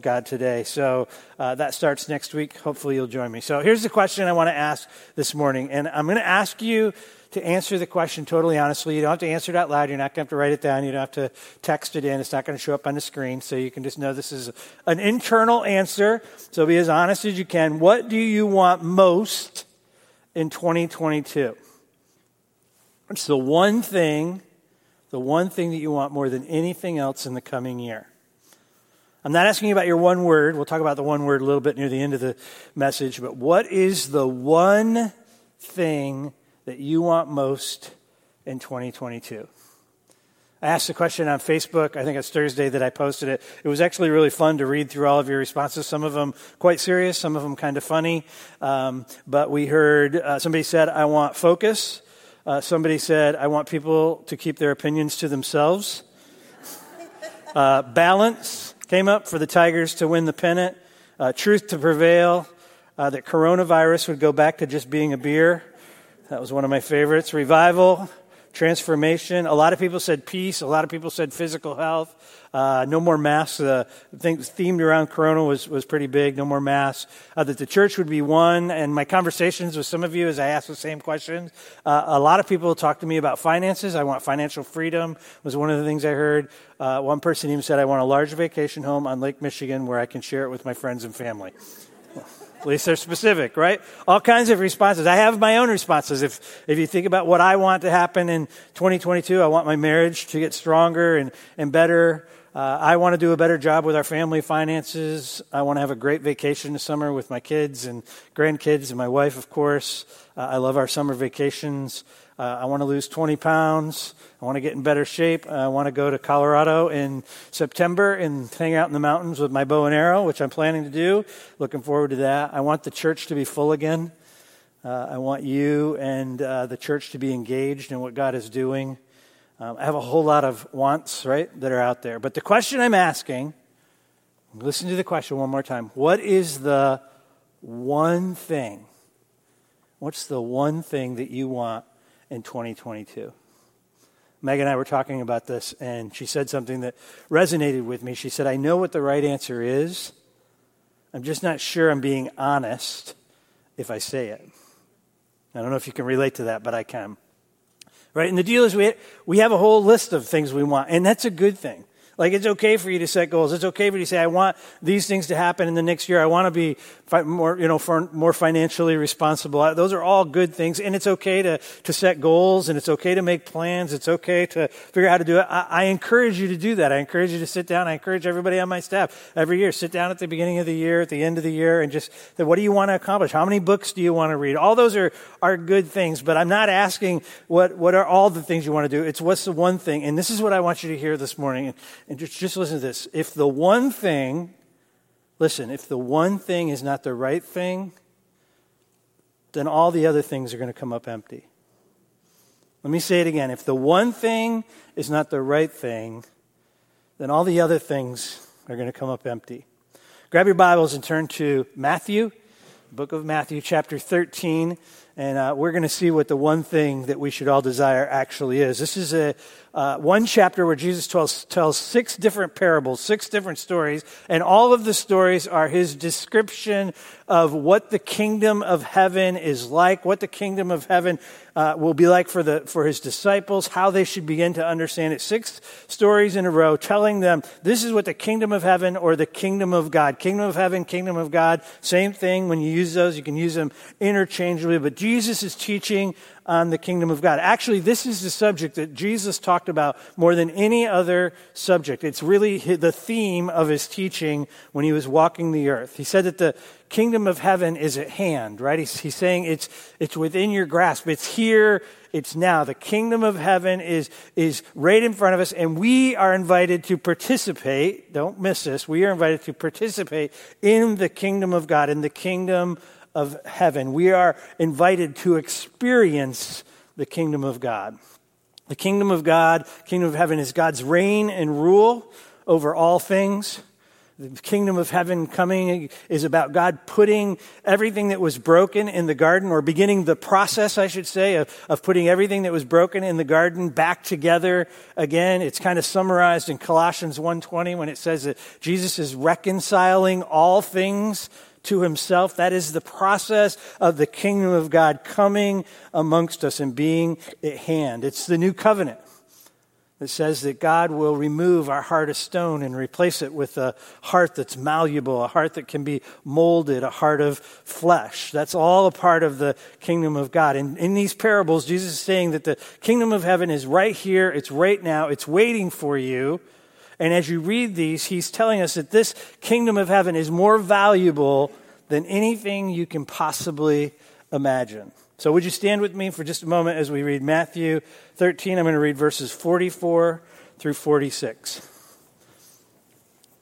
God today. So uh, that starts next week. Hopefully, you'll join me. So here's the question I want to ask this morning. And I'm going to ask you to answer the question totally honestly. You don't have to answer it out loud. You're not going to have to write it down. You don't have to text it in. It's not going to show up on the screen. So you can just know this is an internal answer. So be as honest as you can. What do you want most in 2022? It's the one thing, the one thing that you want more than anything else in the coming year. I'm not asking you about your one word. We'll talk about the one word a little bit near the end of the message. But what is the one thing that you want most in 2022? I asked the question on Facebook. I think it's Thursday that I posted it. It was actually really fun to read through all of your responses. Some of them quite serious, some of them kind of funny. Um, but we heard uh, somebody said, I want focus. Uh, somebody said, I want people to keep their opinions to themselves. Uh, balance came up for the Tigers to win the pennant. Uh, truth to prevail. Uh, that coronavirus would go back to just being a beer. That was one of my favorites. Revival, transformation. A lot of people said peace. A lot of people said physical health. Uh, no more masks. The thing themed around Corona was, was pretty big. No more masks. Uh, that the church would be one. And my conversations with some of you as I asked the same questions, uh, a lot of people talked to me about finances. I want financial freedom was one of the things I heard. Uh, one person even said, I want a large vacation home on Lake Michigan where I can share it with my friends and family. At least they're specific, right? All kinds of responses. I have my own responses. If, if you think about what I want to happen in 2022, I want my marriage to get stronger and, and better. Uh, I want to do a better job with our family finances. I want to have a great vacation this summer with my kids and grandkids and my wife, of course. Uh, I love our summer vacations. Uh, I want to lose 20 pounds. I want to get in better shape. I want to go to Colorado in September and hang out in the mountains with my bow and arrow, which I'm planning to do. Looking forward to that. I want the church to be full again. Uh, I want you and uh, the church to be engaged in what God is doing. Um, I have a whole lot of wants, right, that are out there. But the question I'm asking, listen to the question one more time. What is the one thing? What's the one thing that you want in 2022. Meg and I were talking about this, and she said something that resonated with me. She said, I know what the right answer is. I'm just not sure I'm being honest if I say it. I don't know if you can relate to that, but I can. Right? And the deal is we, we have a whole list of things we want, and that's a good thing. Like, it's okay for you to set goals. It's okay for you to say, I want these things to happen in the next year. I want to be more, you know, more financially responsible. Uh, those are all good things. And it's okay to, to set goals and it's okay to make plans. It's okay to figure out how to do it. I, I encourage you to do that. I encourage you to sit down. I encourage everybody on my staff every year, sit down at the beginning of the year, at the end of the year, and just say, what do you want to accomplish? How many books do you want to read? All those are, are good things, but I'm not asking what, what are all the things you want to do. It's what's the one thing. And this is what I want you to hear this morning. And just, just listen to this. If the one thing, listen, if the one thing is not the right thing, then all the other things are going to come up empty. Let me say it again. If the one thing is not the right thing, then all the other things are going to come up empty. Grab your Bibles and turn to Matthew, book of Matthew, chapter 13. And uh, we're going to see what the one thing that we should all desire actually is. This is a, uh, one chapter where Jesus tells, tells six different parables, six different stories, and all of the stories are his description of what the kingdom of heaven is like, what the kingdom of heaven uh, will be like for, the, for his disciples, how they should begin to understand it. Six stories in a row telling them this is what the kingdom of heaven or the kingdom of God. Kingdom of heaven, kingdom of God, same thing. When you use those, you can use them interchangeably, but Jesus is teaching on the kingdom of God. Actually, this is the subject that Jesus talked about more than any other subject. It's really the theme of his teaching when he was walking the earth. He said that the kingdom of heaven is at hand, right? He's, he's saying it's, it's within your grasp. It's here. It's now. The kingdom of heaven is, is right in front of us, and we are invited to participate. Don't miss this. We are invited to participate in the kingdom of God, in the kingdom of heaven. We are invited to experience the kingdom of God. The kingdom of God, kingdom of heaven is God's reign and rule over all things. the kingdom of heaven coming is about God putting everything that was broken in the garden, or beginning the process, I should say, of, of putting everything that was broken in the garden back together again. It's kind of summarized in Colossians 1.20 when it says that Jesus is reconciling all things to himself. That is the process of the kingdom of God coming amongst us and being at hand. It's the new covenant that says that God will remove our heart of stone and replace it with a heart that's malleable, a heart that can be molded, a heart of flesh. That's all a part of the kingdom of God. And in these parables, Jesus is saying that the kingdom of heaven is right here, it's right now, it's waiting for you. And as you read these, he's telling us that this kingdom of heaven is more valuable than anything you can possibly imagine. So, would you stand with me for just a moment as we read Matthew 13? I'm going to read verses 44 through 46.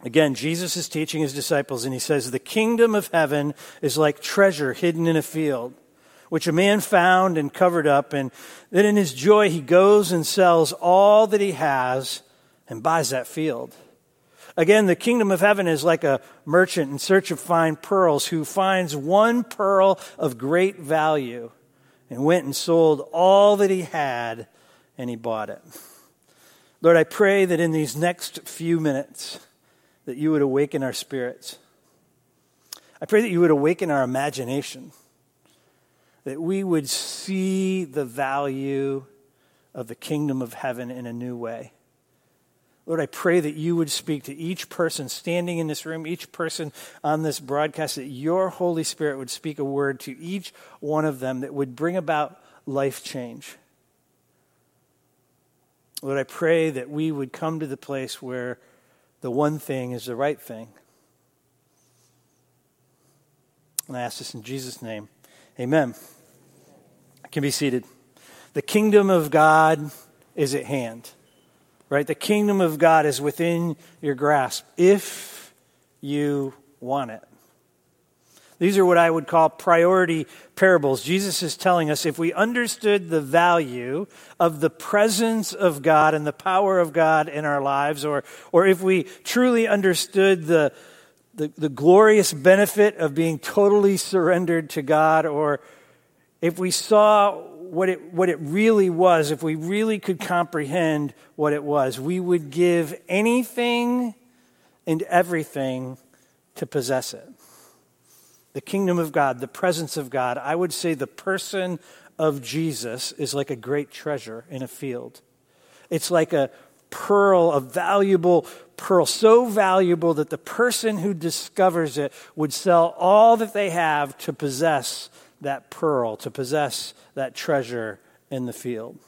Again, Jesus is teaching his disciples, and he says, The kingdom of heaven is like treasure hidden in a field, which a man found and covered up, and then in his joy he goes and sells all that he has and buys that field. Again, the kingdom of heaven is like a merchant in search of fine pearls who finds one pearl of great value and went and sold all that he had and he bought it. Lord, I pray that in these next few minutes that you would awaken our spirits. I pray that you would awaken our imagination. That we would see the value of the kingdom of heaven in a new way. Lord, I pray that you would speak to each person standing in this room, each person on this broadcast, that your Holy Spirit would speak a word to each one of them that would bring about life change. Lord, I pray that we would come to the place where the one thing is the right thing. And I ask this in Jesus' name. Amen. I can be seated. The kingdom of God is at hand right? The kingdom of God is within your grasp if you want it. These are what I would call priority parables. Jesus is telling us if we understood the value of the presence of God and the power of God in our lives, or, or if we truly understood the, the, the glorious benefit of being totally surrendered to God, or if we saw what it, what it really was, if we really could comprehend what it was, we would give anything and everything to possess it. The kingdom of God, the presence of God, I would say the person of Jesus is like a great treasure in a field. It's like a pearl, a valuable pearl, so valuable that the person who discovers it would sell all that they have to possess that pearl, to possess that treasure in the field.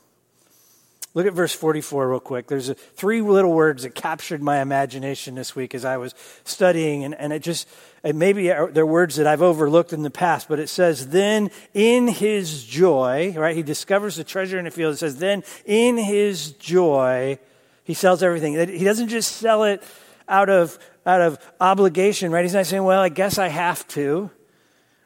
Look at verse 44 real quick. There's a, three little words that captured my imagination this week as I was studying, and, and it just, it maybe they're words that I've overlooked in the past, but it says, then in his joy, right? He discovers the treasure in the field. It says, then in his joy, he sells everything. He doesn't just sell it out of, out of obligation, right? He's not saying, well, I guess I have to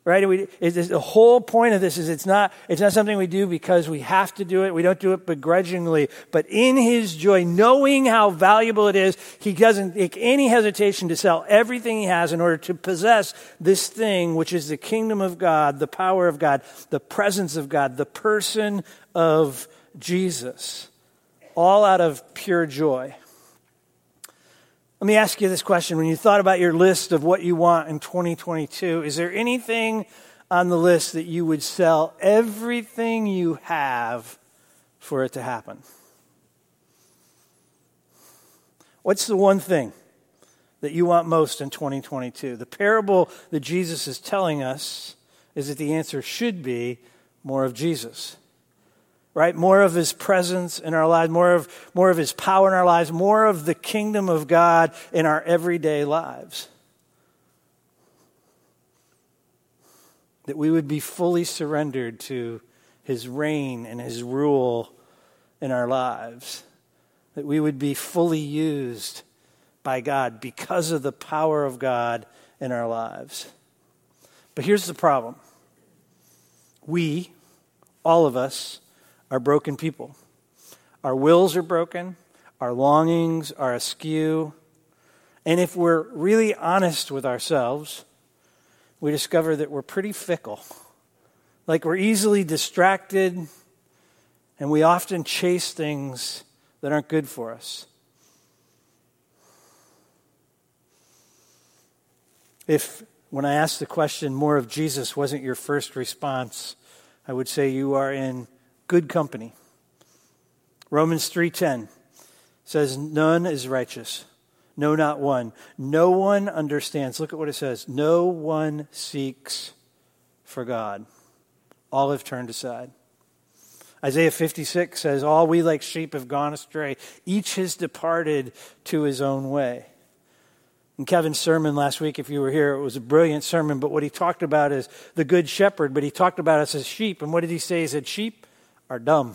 right? We, the whole point of this is it's not, it's not something we do because we have to do it. We don't do it begrudgingly. But in his joy, knowing how valuable it is, he doesn't take any hesitation to sell everything he has in order to possess this thing, which is the kingdom of God, the power of God, the presence of God, the person of Jesus, all out of pure joy. Let me ask you this question. When you thought about your list of what you want in 2022, is there anything on the list that you would sell everything you have for it to happen? What's the one thing that you want most in 2022? The parable that Jesus is telling us is that the answer should be more of Jesus right? More of his presence in our lives, more of, more of his power in our lives, more of the kingdom of God in our everyday lives. That we would be fully surrendered to his reign and his rule in our lives. That we would be fully used by God because of the power of God in our lives. But here's the problem we, all of us, are broken people. Our wills are broken, our longings are askew, And if we're really honest with ourselves, we discover that we're pretty fickle. Like we're easily distracted, and we often chase things that aren't good for us. If, when I asked the question, more of Jesus wasn't your first response, I would say you are in good company. Romans 3:10 says none is righteous. No not one. No one understands. Look at what it says. No one seeks for God. All have turned aside. Isaiah 56 says, All we like sheep have gone astray. Each has departed to his own way. In Kevin's sermon last week, if you were here, it was a brilliant sermon, but what he talked about is the good shepherd, but he talked about us as sheep. And what did he say? He said, Sheep are dumb.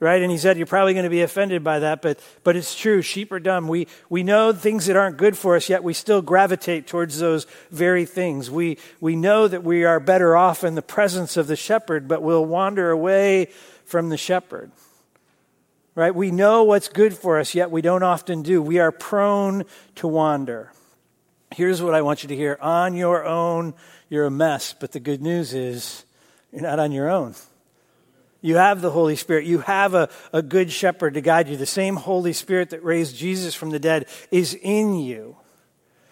Right? And he said, You're probably going to be offended by that, but, but it's true. Sheep are dumb. We, we know things that aren't good for us, yet we still gravitate towards those very things. We, we know that we are better off in the presence of the shepherd, but we'll wander away from the shepherd right? We know what's good for us, yet we don't often do. We are prone to wander. Here's what I want you to hear on your own, you're a mess, but the good news is you're not on your own. You have the Holy Spirit. You have a, a good shepherd to guide you. The same Holy Spirit that raised Jesus from the dead is in you.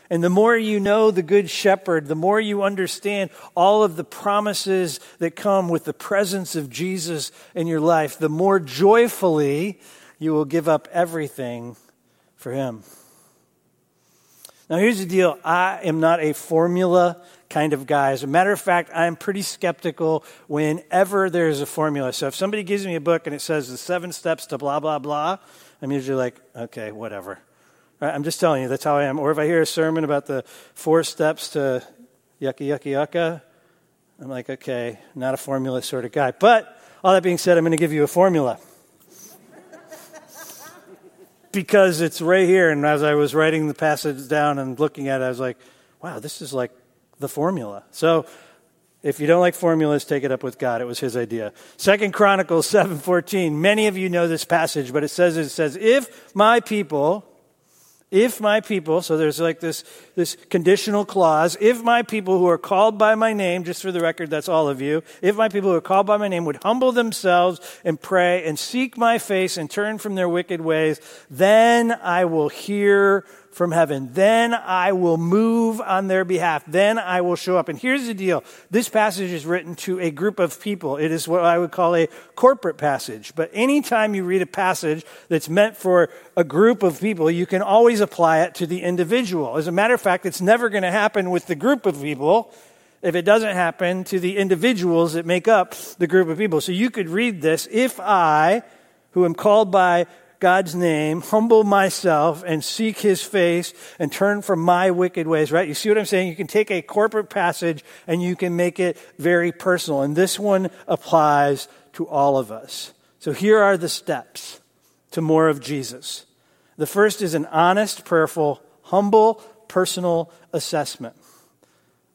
And the more you know the Good Shepherd, the more you understand all of the promises that come with the presence of Jesus in your life, the more joyfully you will give up everything for Him. Now, here's the deal I am not a formula kind of guy. As a matter of fact, I'm pretty skeptical whenever there's a formula. So if somebody gives me a book and it says the seven steps to blah, blah, blah, I'm usually like, okay, whatever. Right? I'm just telling you, that's how I am. Or if I hear a sermon about the four steps to yucky, yucky, yucca, I'm like, okay, not a formula sort of guy. But all that being said, I'm going to give you a formula. because it's right here. And as I was writing the passage down and looking at it, I was like, wow, this is like the formula. So if you don't like formulas, take it up with God. It was his idea. Second Chronicles 7:14. Many of you know this passage, but it says it says, "If my people if my people, so there's like this, this conditional clause, if my people who are called by my name, just for the record, that's all of you, if my people who are called by my name would humble themselves and pray and seek my face and turn from their wicked ways, then I will hear from heaven. Then I will move on their behalf. Then I will show up. And here's the deal. This passage is written to a group of people. It is what I would call a corporate passage. But anytime you read a passage that's meant for a group of people, you can always apply it to the individual. As a matter of fact, it's never going to happen with the group of people if it doesn't happen to the individuals that make up the group of people. So you could read this, if I, who am called by God's name, humble myself and seek his face and turn from my wicked ways, right? You see what I'm saying? You can take a corporate passage and you can make it very personal. And this one applies to all of us. So here are the steps to more of Jesus. The first is an honest, prayerful, humble, personal assessment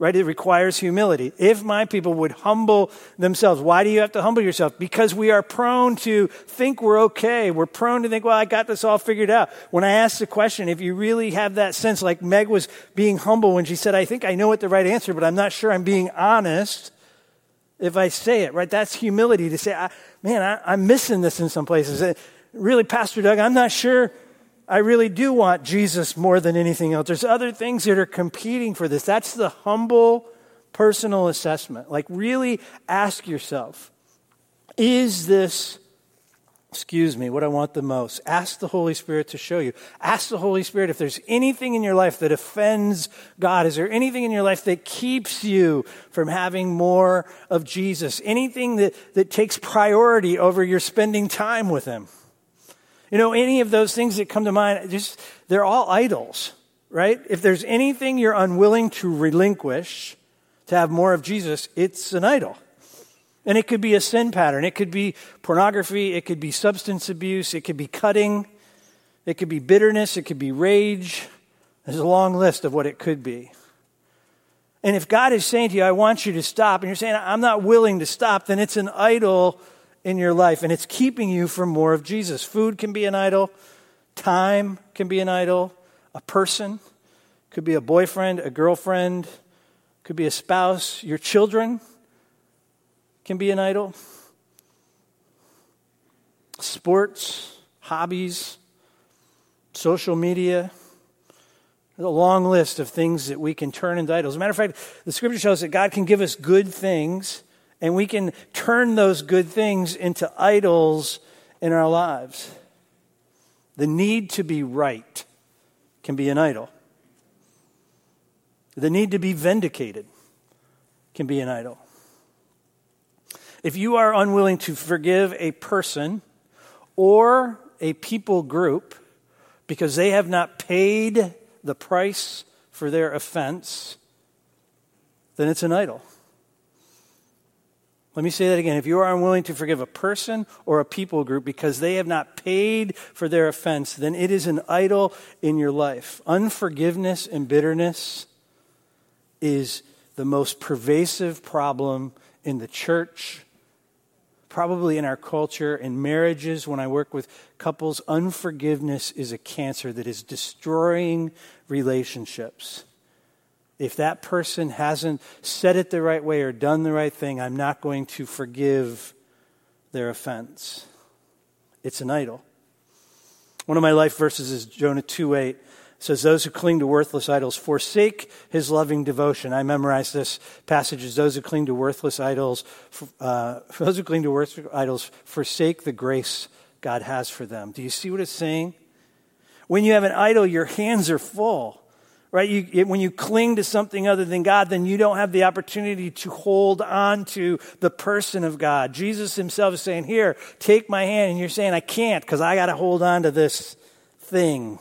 right? It requires humility. If my people would humble themselves, why do you have to humble yourself? Because we are prone to think we're okay. We're prone to think, well, I got this all figured out. When I ask the question, if you really have that sense, like Meg was being humble when she said, I think I know what the right answer, but I'm not sure I'm being honest if I say it, right? That's humility to say, man, I, am missing this in some places. Uh, really, Pastor Doug, I'm not sure I really do want Jesus more than anything else. There's other things that are competing for this. That's the humble personal assessment. Like, really ask yourself is this, excuse me, what I want the most? Ask the Holy Spirit to show you. Ask the Holy Spirit if there's anything in your life that offends God. Is there anything in your life that keeps you from having more of Jesus? Anything that, that takes priority over your spending time with Him? You know, any of those things that come to mind, just they're all idols, right? If there's anything you're unwilling to relinquish to have more of Jesus, it's an idol. And it could be a sin pattern. It could be pornography. It could be substance abuse. It could be cutting. It could be bitterness. It could be rage. There's a long list of what it could be. And if God is saying to you, I want you to stop, and you're saying, I'm not willing to stop, then it's an idol in your life, and it's keeping you from more of Jesus. Food can be an idol, time can be an idol, a person, could be a boyfriend, a girlfriend, could be a spouse, your children can be an idol. Sports, hobbies, social media. There's a long list of things that we can turn into idols. As a matter of fact, the scripture shows that God can give us good things, and we can turn those good things into idols in our lives. The need to be right can be an idol. The need to be vindicated can be an idol. If you are unwilling to forgive a person or a people group because they have not paid the price for their offense, then it's an idol. Let me say that again. If you are unwilling to forgive a person or a people group because they have not paid for their offense, then it is an idol in your life. Unforgiveness and bitterness is the most pervasive problem in the church, probably in our culture, in marriages. When I work with couples, unforgiveness is a cancer that is destroying relationships. If that person hasn't said it the right way or done the right thing, I'm not going to forgive their offense. It's an idol. One of my life verses is Jonah 2 8 says, Those who cling to worthless idols forsake his loving devotion. I memorized this passage as those who cling to worthless idols, uh, those who cling to worthless idols forsake the grace God has for them. Do you see what it's saying? When you have an idol, your hands are full. Right? You, when you cling to something other than God, then you don't have the opportunity to hold on to the person of God. Jesus himself is saying, Here, take my hand. And you're saying, I can't because I got to hold on to this thing.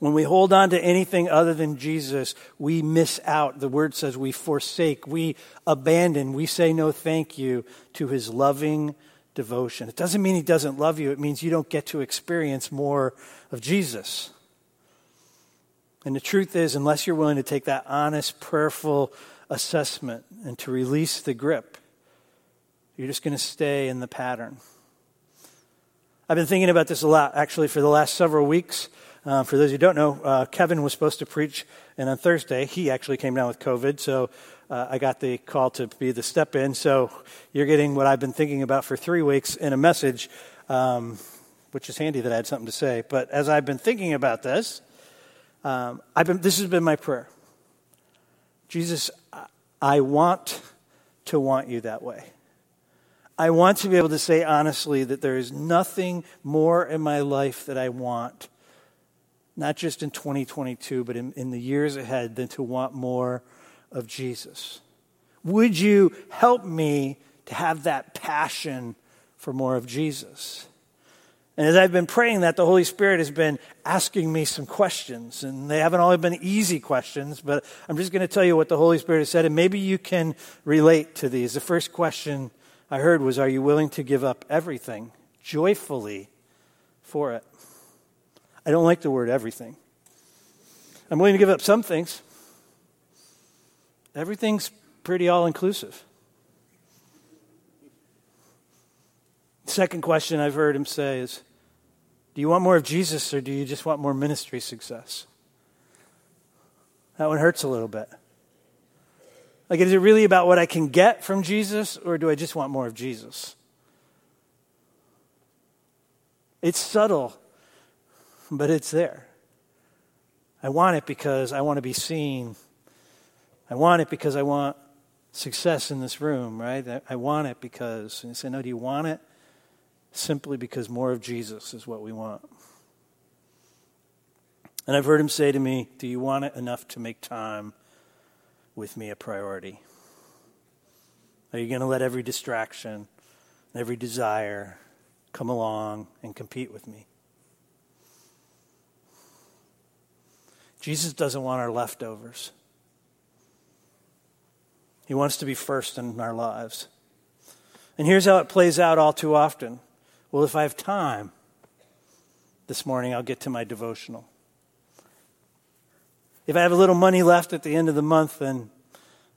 When we hold on to anything other than Jesus, we miss out. The word says we forsake, we abandon, we say no thank you to his loving devotion. It doesn't mean he doesn't love you, it means you don't get to experience more of Jesus. And the truth is, unless you're willing to take that honest, prayerful assessment and to release the grip, you're just going to stay in the pattern. I've been thinking about this a lot, actually, for the last several weeks. Uh, for those who don't know, uh, Kevin was supposed to preach, and on Thursday, he actually came down with COVID, so uh, I got the call to be the step in. So you're getting what I've been thinking about for three weeks in a message, um, which is handy that I had something to say. But as I've been thinking about this, um, I've been, this has been my prayer. Jesus, I want to want you that way. I want to be able to say honestly that there is nothing more in my life that I want not just in 2022, but in, in the years ahead, than to want more of Jesus? Would you help me to have that passion for more of Jesus? And as I've been praying that, the Holy Spirit has been asking me some questions. And they haven't always been easy questions, but I'm just going to tell you what the Holy Spirit has said, and maybe you can relate to these. The first question I heard was Are you willing to give up everything joyfully for it? I don't like the word everything. I'm willing to give up some things. Everything's pretty all inclusive. Second question I've heard him say is Do you want more of Jesus or do you just want more ministry success? That one hurts a little bit. Like, is it really about what I can get from Jesus or do I just want more of Jesus? It's subtle but it's there. I want it because I want to be seen. I want it because I want success in this room, right? I want it because, and you say, no, do you want it? Simply because more of Jesus is what we want. And I've heard him say to me, Do you want it enough to make time with me a priority? Are you going to let every distraction, every desire come along and compete with me? Jesus doesn't want our leftovers. He wants to be first in our lives. And here's how it plays out all too often. Well, if I have time this morning, I'll get to my devotional. If I have a little money left at the end of the month, then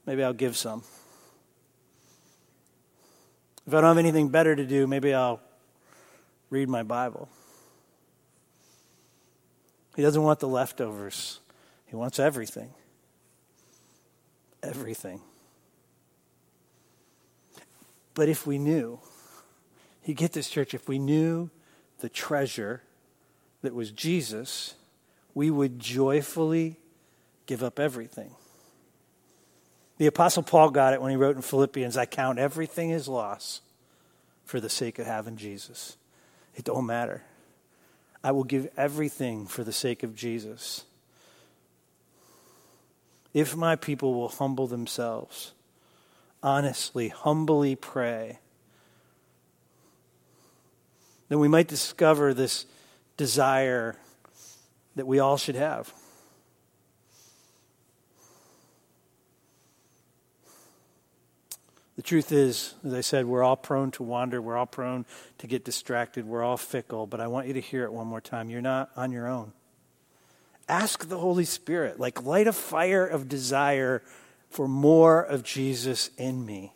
maybe I'll give some. If I don't have anything better to do, maybe I'll read my Bible. He doesn't want the leftovers, He wants everything. Everything. But if we knew, you get this, church, if we knew the treasure that was Jesus, we would joyfully give up everything. The Apostle Paul got it when he wrote in Philippians I count everything as loss for the sake of having Jesus. It don't matter. I will give everything for the sake of Jesus. If my people will humble themselves, honestly, humbly pray, then we might discover this desire that we all should have. The truth is, as I said, we're all prone to wander. We're all prone to get distracted. We're all fickle. But I want you to hear it one more time. You're not on your own. Ask the Holy Spirit, like light a fire of desire for more of Jesus in me.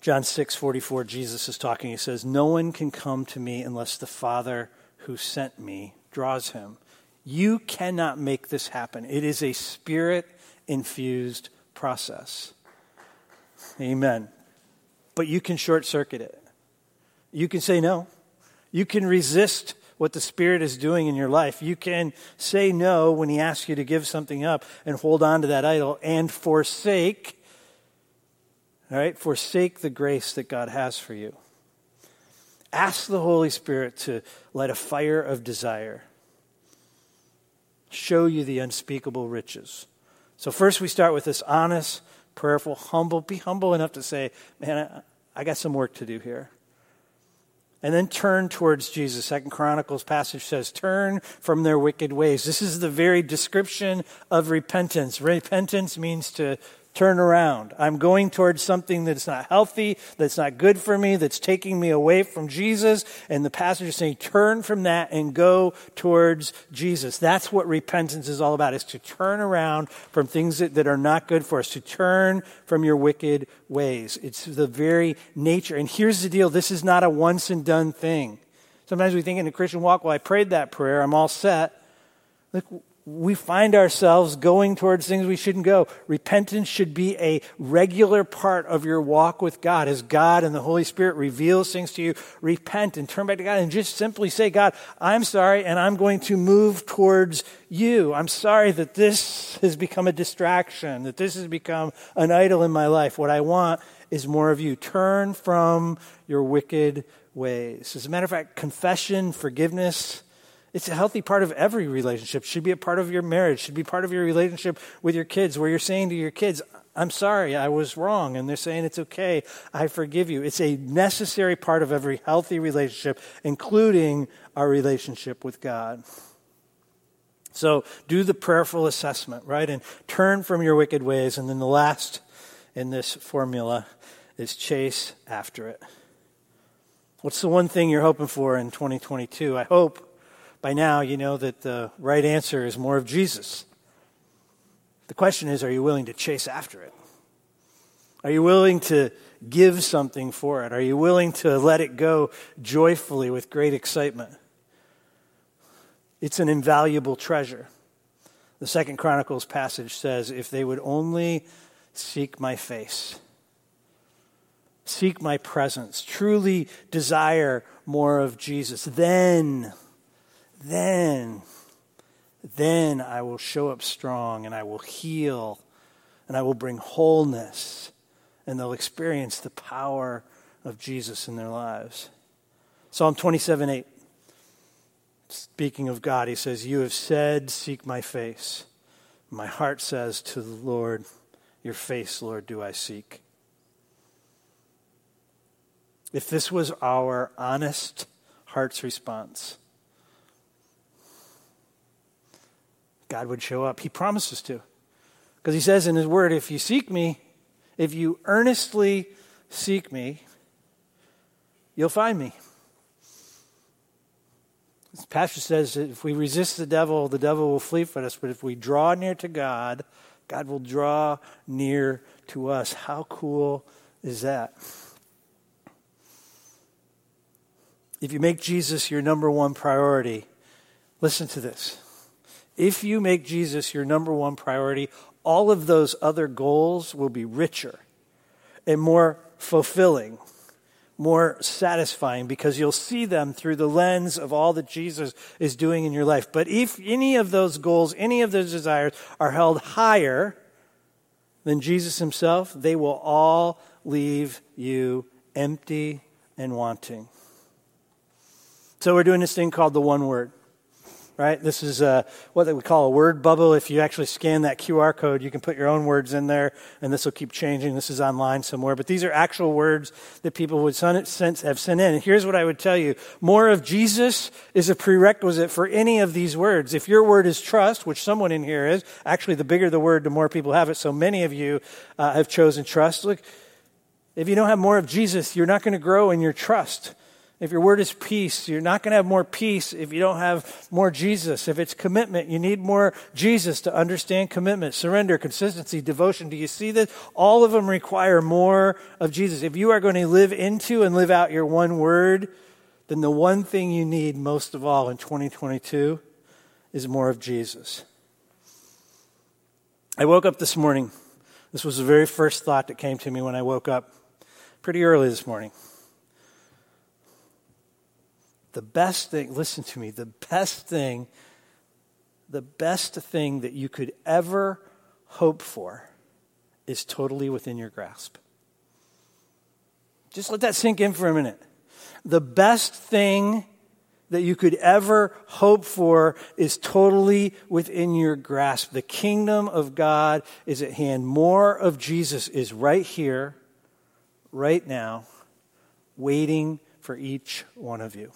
John 6 44, Jesus is talking. He says, No one can come to me unless the Father who sent me draws him. You cannot make this happen. It is a spirit infused process. Amen. But you can short circuit it. You can say no. You can resist what the Spirit is doing in your life. You can say no when He asks you to give something up and hold on to that idol and forsake, all right, forsake the grace that God has for you. Ask the Holy Spirit to light a fire of desire, show you the unspeakable riches so, first we start with this honest, prayerful, humble. Be humble enough to say, Man, I, I got some work to do here. And then turn towards Jesus. Second Chronicles passage says, Turn from their wicked ways. This is the very description of repentance. Repentance means to turn around. I'm going towards something that's not healthy, that's not good for me, that's taking me away from Jesus. And the passage is saying, turn from that and go towards Jesus. That's what repentance is all about, is to turn around from things that, that are not good for us, to turn from your wicked ways. It's the very nature. And here's the deal this is not a once and done thing. Sometimes we think in the Christian walk, well, I prayed that prayer, I'm all set. Look, we find ourselves going towards things we shouldn't go. Repentance should be a regular part of your walk with God. As God and the Holy Spirit reveals things to you, repent and turn back to God and just simply say, God, I'm sorry and I'm going to move towards you. I'm sorry that this has become a distraction, that this has become an idol in my life. What I want is more of you. Turn from your wicked ways. As a matter of fact, confession, forgiveness, it's a healthy part of every relationship. Should be a part of your marriage. Should be part of your relationship with your kids, where you're saying to your kids, "I'm sorry, I was wrong," and they're saying, "It's okay, I forgive you." It's a necessary part of every healthy relationship, including our relationship with God. So do the prayerful assessment, right, and turn from your wicked ways. And then the last in this formula is chase after it. What's the one thing you're hoping for in 2022? I hope by now you know that the right answer is more of Jesus. The question is are you willing to chase after it? Are you willing to give something for it? Are you willing to let it go joyfully with great excitement? It's an invaluable treasure. The second Chronicles passage says, if they would only seek my face, seek my presence, truly desire more of Jesus, then then, then I will show up strong and I will heal and I will bring wholeness and they'll experience the power of Jesus in their lives. Psalm 27 8. Speaking of God, he says, You have said, Seek my face. My heart says to the Lord, Your face, Lord, do I seek. If this was our honest heart's response, God would show up. He promises to. Because he says in his word, if you seek me, if you earnestly seek me, you'll find me. This pastor says if we resist the devil, the devil will flee from us. But if we draw near to God, God will draw near to us. How cool is that? if you make Jesus your number one priority, listen to this. If you make Jesus your number one priority, all of those other goals will be richer and more fulfilling, more satisfying because you'll see them through the lens of all that Jesus is doing in your life. But if any of those goals, any of those desires are held higher than Jesus himself, they will all leave you empty and wanting. So we're doing this thing called the one word right? This is uh, what we call a word bubble. If you actually scan that QR code, you can put your own words in there, and this will keep changing. This is online somewhere, but these are actual words that people would have sent in. And here's what I would tell you more of Jesus is a prerequisite for any of these words. If your word is trust, which someone in here is, actually, the bigger the word, the more people have it. So many of you uh, have chosen trust. Look, if you don't have more of Jesus, you're not going to grow in your trust. If your word is peace, you're not going to have more peace if you don't have more Jesus. If it's commitment, you need more Jesus to understand commitment, surrender, consistency, devotion. Do you see that? All of them require more of Jesus. If you are going to live into and live out your one word, then the one thing you need most of all in 2022 is more of Jesus. I woke up this morning. This was the very first thought that came to me when I woke up pretty early this morning. The best thing, listen to me, the best thing, the best thing that you could ever hope for is totally within your grasp. Just let that sink in for a minute. The best thing that you could ever hope for is totally within your grasp. The kingdom of God is at hand. More of Jesus is right here, right now, waiting for each one of you.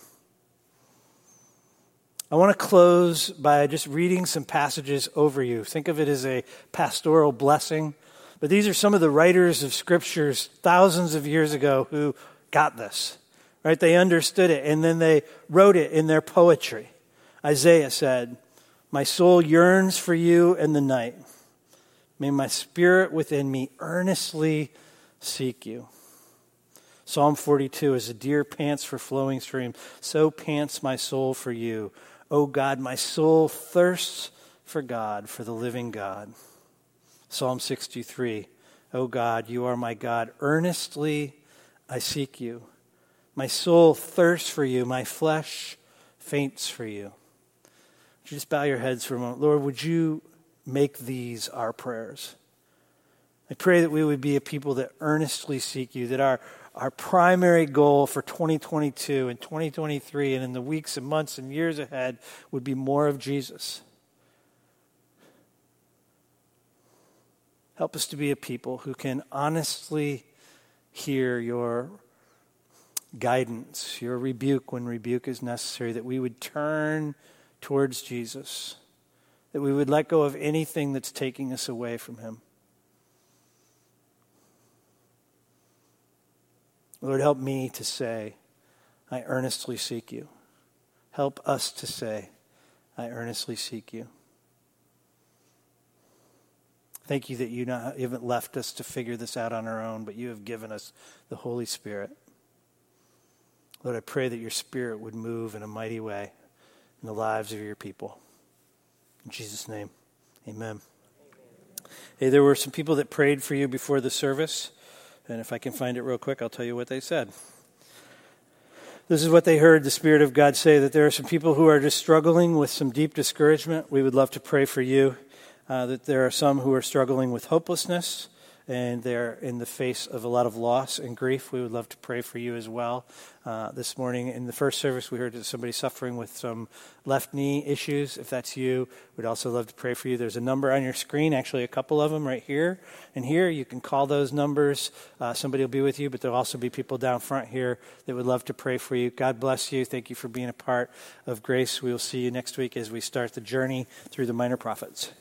I want to close by just reading some passages over you. Think of it as a pastoral blessing. But these are some of the writers of scriptures thousands of years ago who got this, right? They understood it and then they wrote it in their poetry. Isaiah said, My soul yearns for you in the night. May my spirit within me earnestly seek you. Psalm 42 As a deer pants for flowing streams, so pants my soul for you. O God, my soul thirsts for God, for the living God. Psalm sixty-three. 63 O God, you are my God. Earnestly I seek you. My soul thirsts for you. My flesh faints for you. Would you just bow your heads for a moment? Lord, would you make these our prayers? I pray that we would be a people that earnestly seek you, that our our primary goal for 2022 and 2023 and in the weeks and months and years ahead would be more of Jesus. Help us to be a people who can honestly hear your guidance, your rebuke when rebuke is necessary, that we would turn towards Jesus, that we would let go of anything that's taking us away from Him. Lord, help me to say, I earnestly seek you. Help us to say, I earnestly seek you. Thank you that you, not, you haven't left us to figure this out on our own, but you have given us the Holy Spirit. Lord, I pray that your Spirit would move in a mighty way in the lives of your people. In Jesus' name, amen. amen. Hey, there were some people that prayed for you before the service. And if I can find it real quick, I'll tell you what they said. This is what they heard the Spirit of God say that there are some people who are just struggling with some deep discouragement. We would love to pray for you. Uh, that there are some who are struggling with hopelessness and they're in the face of a lot of loss and grief. We would love to pray for you as well. Uh, this morning in the first service, we heard somebody suffering with some left knee issues. If that's you, we'd also love to pray for you. There's a number on your screen, actually, a couple of them right here and here. You can call those numbers. Uh, somebody will be with you, but there'll also be people down front here that would love to pray for you. God bless you. Thank you for being a part of Grace. We will see you next week as we start the journey through the minor prophets.